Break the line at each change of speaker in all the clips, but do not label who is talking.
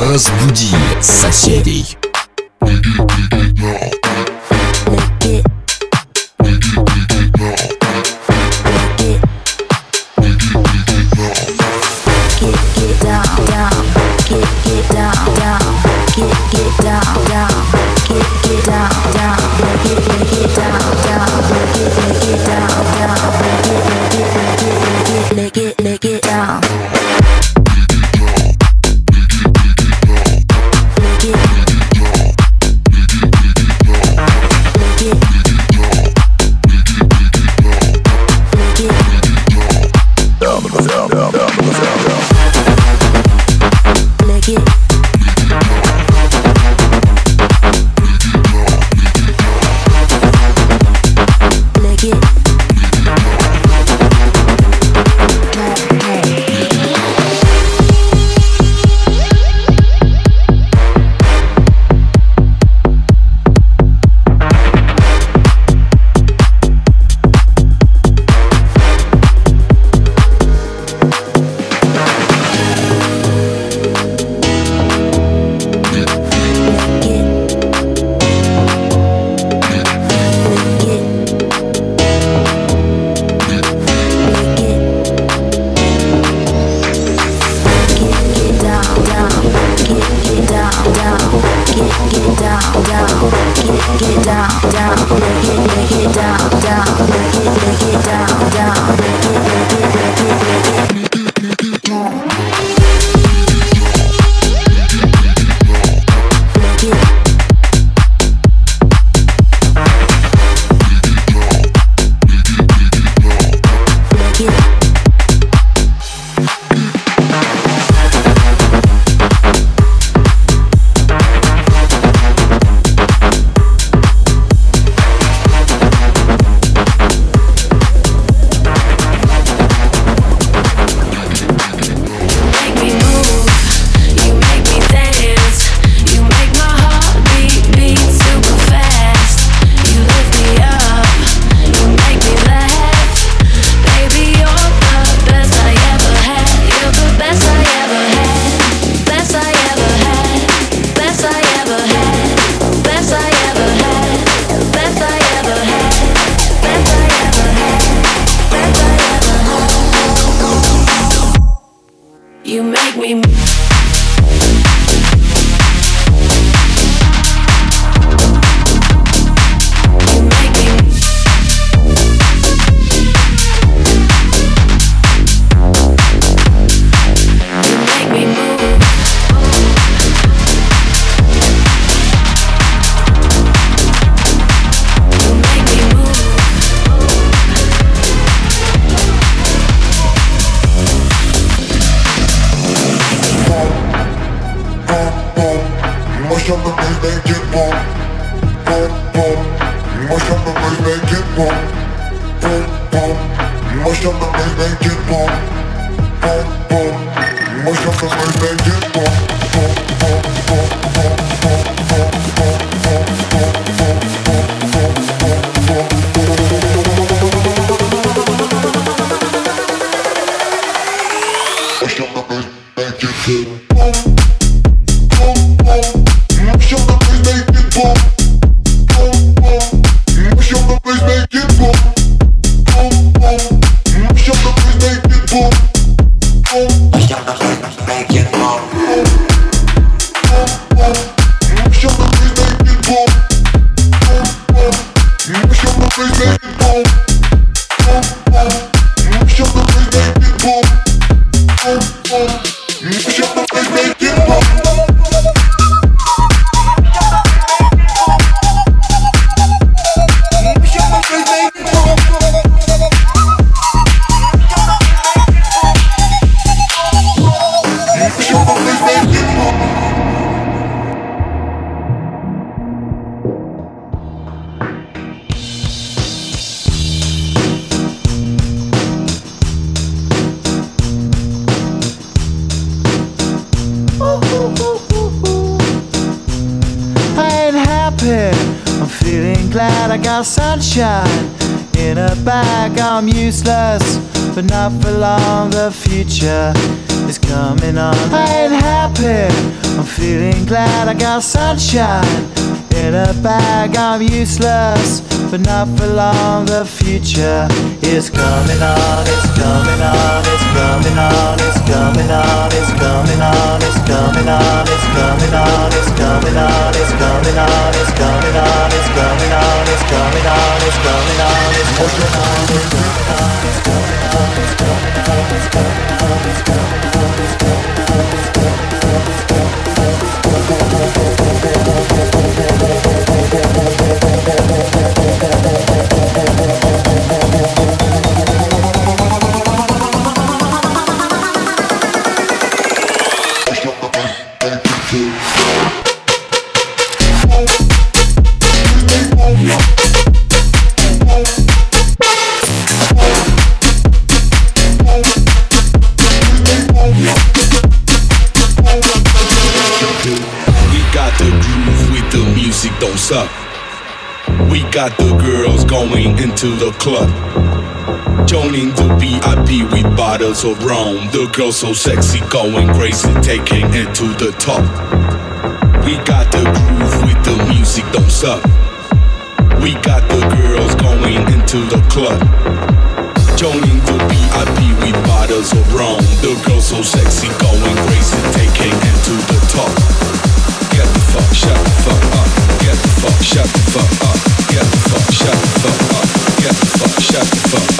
Разбуди соседей.
before. Feeling glad I got sunshine in a bag. I'm useless, but not for long. The future is coming on. I ain't happy. I'm feeling glad I got sunshine in a bag. I'm useless, but not for long. The future is coming on. It's coming on. It's coming on. It's coming on. It's coming on. It's coming on. It's coming on. It's coming on. It's coming on. It's coming on. It's coming on. It's coming on. It's coming on. It's coming on. It's coming on. It's coming on. It's coming on. It's coming on. It's coming on. It's coming on.
We into the club. Joining the VIP with bottles of rum. The girl so sexy, going crazy, taking it to the top. We got the groove with the music don't suck. We got the girls going into the club. Joining the VIP with bottles of rum. The girl so sexy, going crazy, taking it to the top. Get the fuck, shut the fuck up. Get the fuck, shut the fuck up. Get the fuck, shut the fuck up shut the fuck up.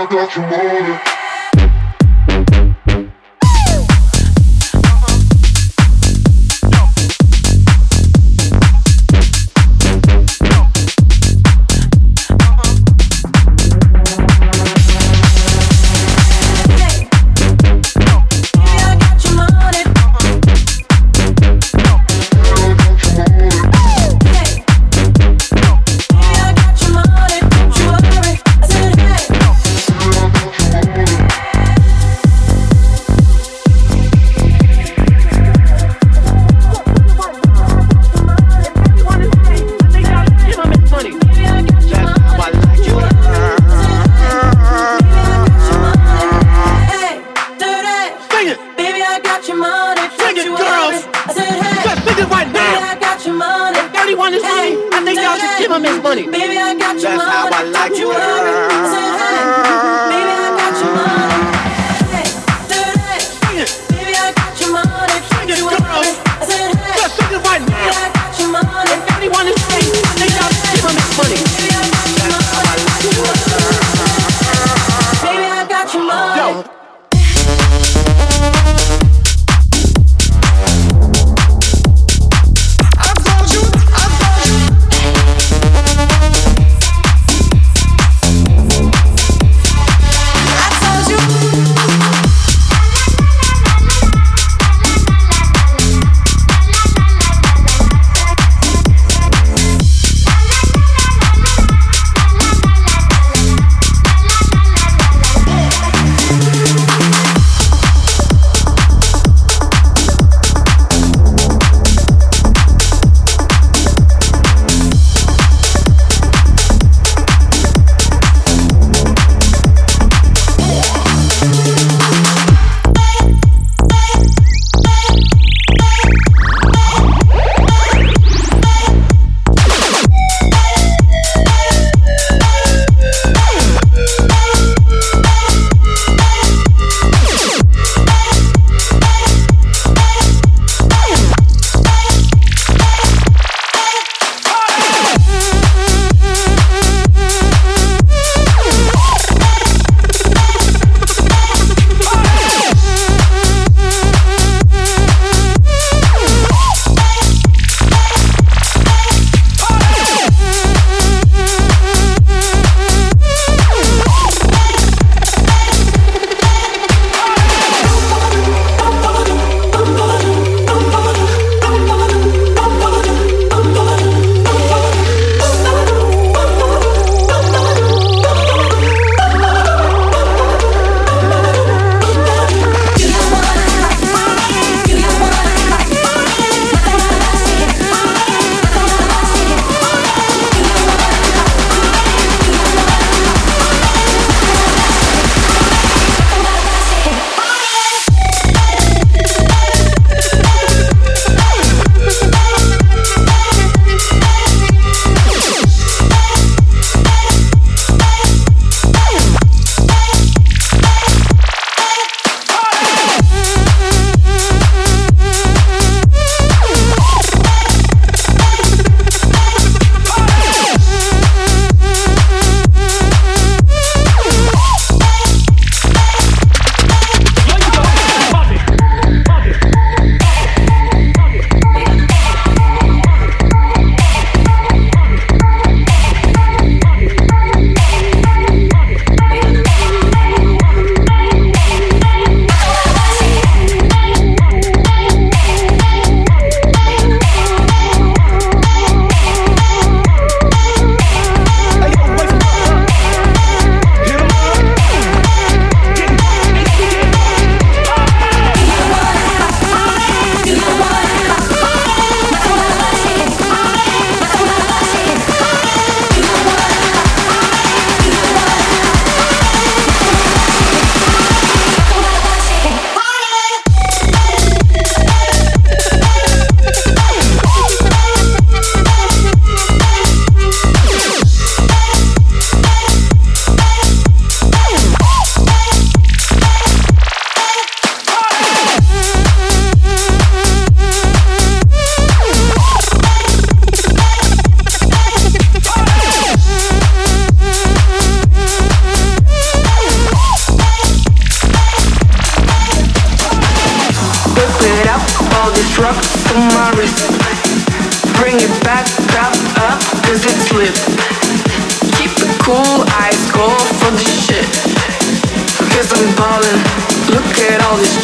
I got
you wanted.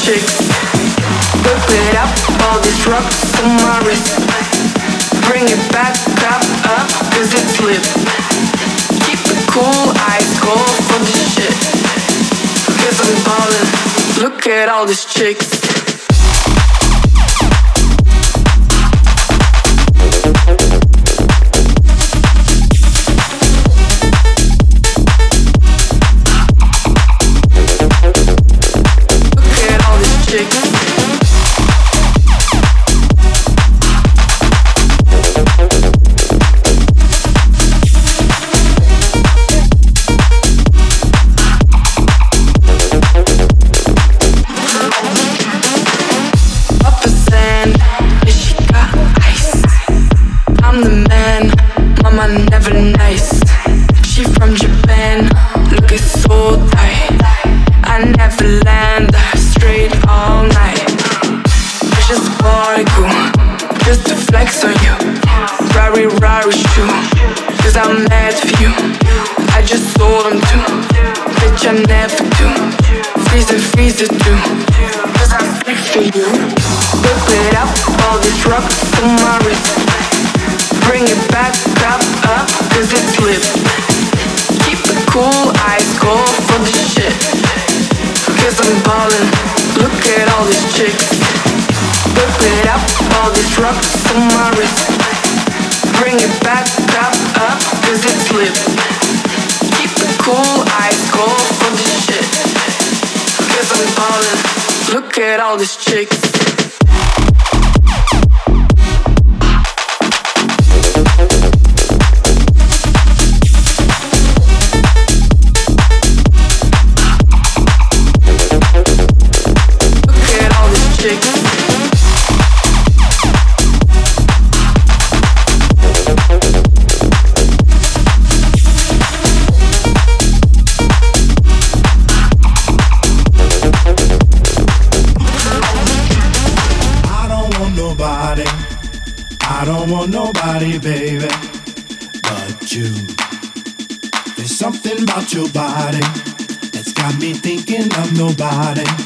Chicks. Whip it up, all these rocks on my wrist. Bring it back up, up, cause it's lit. Keep it cool, eyes go for the shit. Cause I'm ballin', look at all these chicks. Bring it back up, it's lit. Keep it cool, go for the I'm ballin', look at all these chicks. Whip it up, all on my wrist. Bring it back up, it's lit. Keep it cool, go for the I'm ballin', look at all these chicks.
body.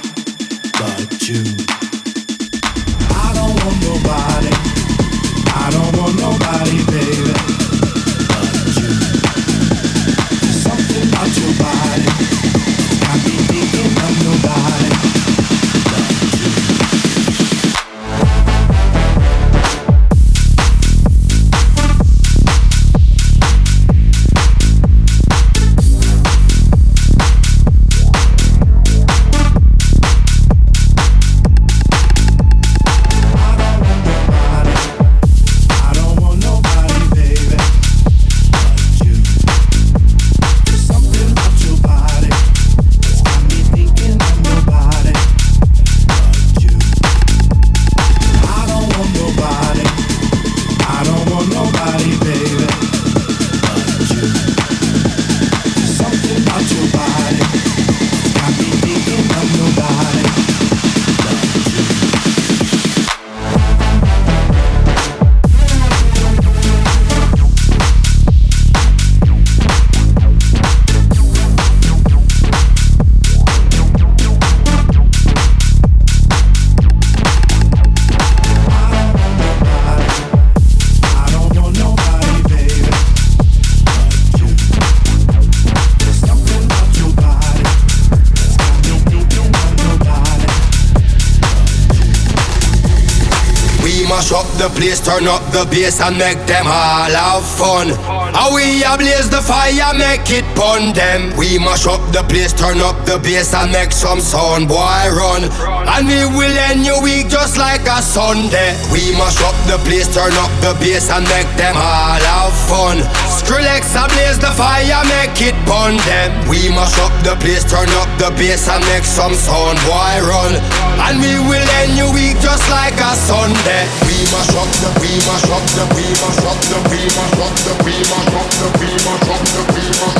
Mash up the place, turn up the bass and make them all have fun. How we ablaze the fire, make it pun them. We mash up the place, turn up the bass and make some sound, boy run. And we will end your week just like a Sunday. We mash up the place, turn up the bass and make them all have fun. Skrillex ablaze the fire, make it pun them. We mash up the place, turn up the bass and make some sound, boy run. And we will end your week just like a Sunday. We mash up the, we mash up the, we mash up the, we mash up the, we mash drop the beamer, drop the
beamer.